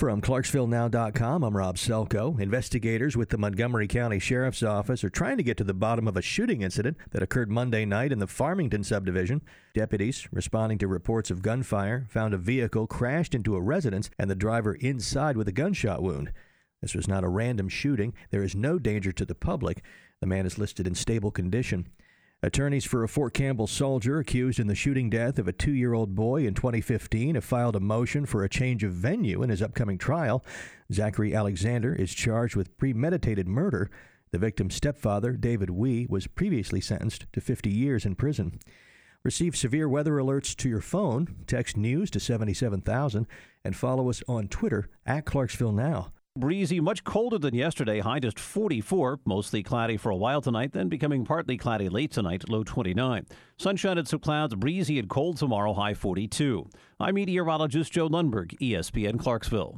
From ClarksvilleNow.com, I'm Rob Selko. Investigators with the Montgomery County Sheriff's Office are trying to get to the bottom of a shooting incident that occurred Monday night in the Farmington subdivision. Deputies, responding to reports of gunfire, found a vehicle crashed into a residence and the driver inside with a gunshot wound. This was not a random shooting. There is no danger to the public. The man is listed in stable condition. Attorneys for a Fort Campbell soldier accused in the shooting death of a two year old boy in 2015 have filed a motion for a change of venue in his upcoming trial. Zachary Alexander is charged with premeditated murder. The victim's stepfather, David Wee, was previously sentenced to 50 years in prison. Receive severe weather alerts to your phone. Text news to 77000 and follow us on Twitter at Clarksville Now. Breezy, much colder than yesterday, high just 44. Mostly cloudy for a while tonight, then becoming partly cloudy late tonight, low 29. Sunshine and some clouds, breezy and cold tomorrow, high 42. I'm meteorologist Joe Lundberg, ESPN Clarksville.